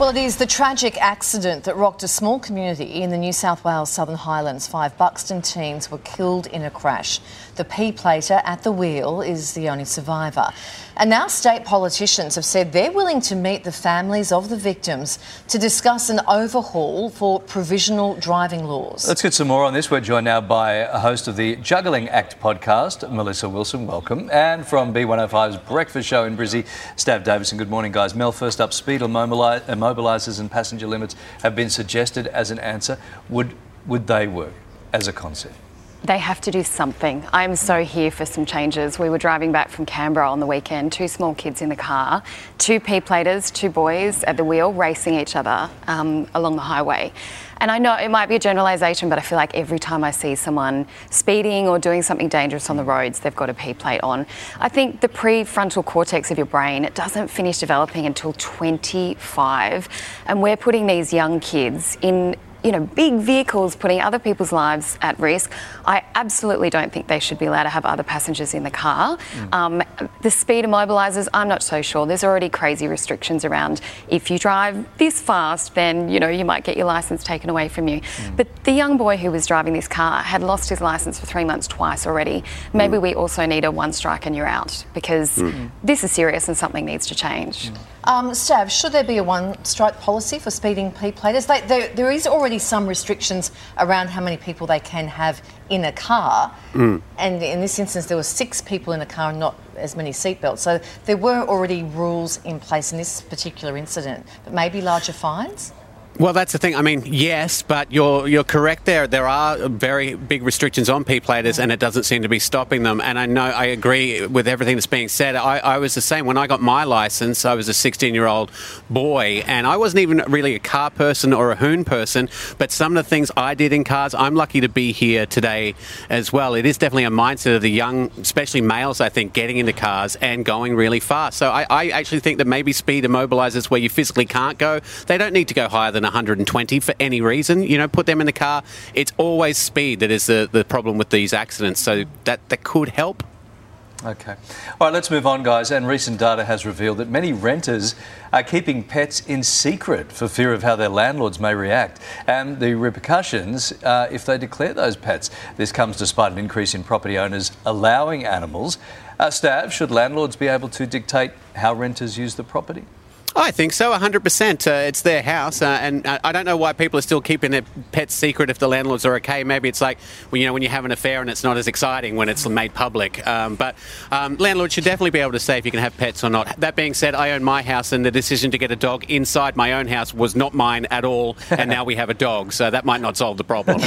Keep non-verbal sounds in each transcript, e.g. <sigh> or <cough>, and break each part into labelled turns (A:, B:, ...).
A: Well, it is the tragic accident that rocked a small community in the New South Wales Southern Highlands. Five Buxton teens were killed in a crash. The P plater at the wheel is the only survivor. And now state politicians have said they're willing to meet the families of the victims to discuss an overhaul for provisional driving laws.
B: Let's get some more on this. We're joined now by a host of the Juggling Act podcast, Melissa Wilson. Welcome. And from B105's Breakfast Show in Brizzy, Stav Davidson. Good morning, guys. Mel, first up, speed immobilisers uh, and passenger limits have been suggested as an answer. Would, would they work as a concept?
C: They have to do something. I'm so here for some changes. We were driving back from Canberra on the weekend, two small kids in the car, two P platers, two boys at the wheel racing each other um, along the highway. And I know it might be a generalisation, but I feel like every time I see someone speeding or doing something dangerous on the roads, they've got a P plate on. I think the prefrontal cortex of your brain it doesn't finish developing until 25, and we're putting these young kids in you know, big vehicles putting other people's lives at risk. I absolutely don't think they should be allowed to have other passengers in the car. Mm. Um, the speed immobilisers, I'm not so sure. There's already crazy restrictions around if you drive this fast, then, you know, you might get your licence taken away from you. Mm. But the young boy who was driving this car had lost his licence for three months twice already. Maybe mm. we also need a one strike and you're out because mm. this is serious and something needs to change.
A: Um, Stav, should there be a one strike policy for speeding P platers? They, there, there is already some restrictions around how many people they can have in a car. Mm. And in this instance, there were six people in a car and not as many seatbelts. So there were already rules in place in this particular incident, but maybe larger fines?
D: Well, that's the thing. I mean, yes, but you're you're correct there. There are very big restrictions on P platers, and it doesn't seem to be stopping them. And I know I agree with everything that's being said. I, I was the same when I got my license. I was a 16 year old boy, and I wasn't even really a car person or a hoon person. But some of the things I did in cars, I'm lucky to be here today as well. It is definitely a mindset of the young, especially males, I think, getting into cars and going really fast. So I, I actually think that maybe speed immobilizers where you physically can't go, they don't need to go higher than than 120 for any reason. You know, put them in the car. It's always speed that is the, the problem with these accidents. So that, that could help.
B: Okay. All right, let's move on, guys. And recent data has revealed that many renters are keeping pets in secret for fear of how their landlords may react and the repercussions uh, if they declare those pets. This comes despite an increase in property owners allowing animals. Uh, Stav, should landlords be able to dictate how renters use the property?
D: I think so, 100%. Uh, it's their house, uh, and uh, I don't know why people are still keeping their pets secret if the landlords are okay. Maybe it's like when, you know when you have an affair and it's not as exciting when it's made public. Um, but um, landlords should definitely be able to say if you can have pets or not. That being said, I own my house, and the decision to get a dog inside my own house was not mine at all, and <laughs> now we have a dog, so that might not solve the problem.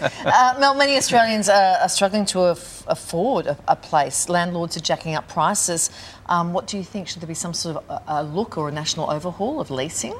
D: <laughs>
A: uh, Mel, many Australians are, are struggling to af- afford a, a, place. Landlords are jacking up prices. Um, what do you think? Should there be some sort of a, a look or a national overhaul of leasing?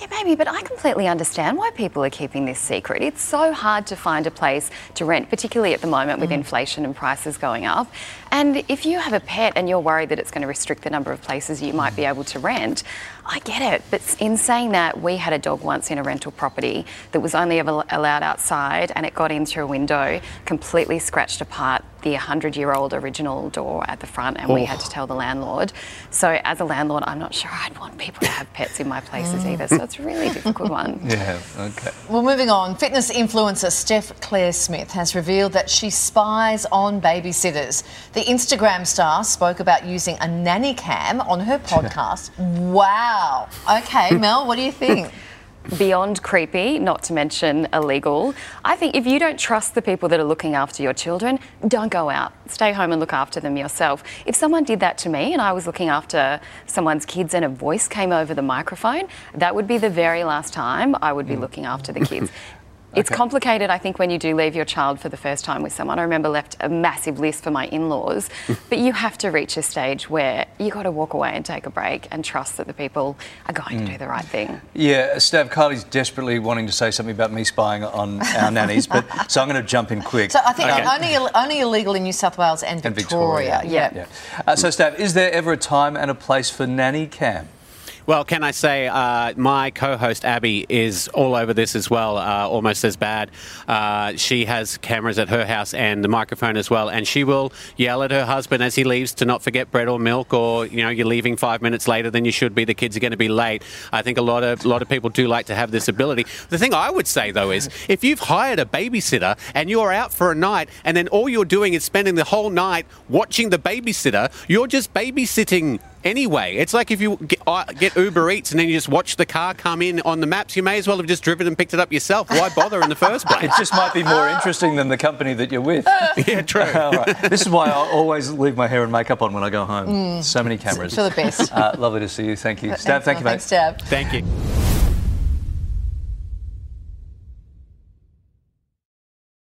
C: Yeah, maybe, but I completely understand why people are keeping this secret. It's so hard to find a place to rent, particularly at the moment with mm. inflation and prices going up. And if you have a pet and you're worried that it's going to restrict the number of places you might be able to rent, I get it. But in saying that, we had a dog once in a rental property that was only ever allowed outside and it got in through a window, completely scratched apart the 100 year old original door at the front, and oh. we had to oh. tell the landlord. So, as a landlord, I'm not sure I'd want people to have pets in my places either. So, it's a really <laughs> difficult one.
B: Yeah, okay.
A: Well, moving on, fitness influencer Steph Claire Smith has revealed that she spies on babysitters. The Instagram star spoke about using a nanny cam on her <laughs> podcast. wow. Okay, Mel, what do you think? <laughs>
C: beyond creepy, not to mention illegal. I think if you don't trust the people that are looking after your children, don't go out. Stay home and look after them yourself. If someone did that to me and I was looking after someone's kids and a voice came over the microphone, that would be the very last time I would be mm. looking after the kids. <laughs> It's okay. complicated, I think, when you do leave your child for the first time with someone. I remember left a massive list for my in-laws, <laughs> but you have to reach a stage where you got to walk away and take a break and trust that the people are going mm. to do the right thing.
B: Yeah, Stav, Kylie's desperately wanting to say something about me spying on our nannies, but <laughs> so I'm going to jump in quick.
A: So I think okay. only only illegal in New South Wales and, and Victoria.
B: Victoria. Yeah. yeah. Uh, so, Stav, is there ever a time and a place for nanny cam?
D: Well, can I say uh, my co-host Abby is all over this as well, uh, almost as bad. Uh, she has cameras at her house and the microphone as well, and she will yell at her husband as he leaves to not forget bread or milk, or you know you're leaving five minutes later than you should be. The kids are going to be late. I think a lot of a lot of people do like to have this ability. The thing I would say though is if you've hired a babysitter and you're out for a night, and then all you're doing is spending the whole night watching the babysitter, you're just babysitting anyway. It's like if you get, uh, get, Uber Eats and then you just watch the car come in on the maps, you may as well have just driven and picked it up yourself. Why bother in the first place?
B: It just might be more interesting than the company that you're with. <laughs>
D: yeah, true. <laughs>
B: This is why I always leave my hair and makeup on when I go home. Mm. So many cameras.
A: For the best.
B: Uh, lovely to see you. Thank you. Stav, thank you, mate.
A: Thanks, Stav.
D: Thank you.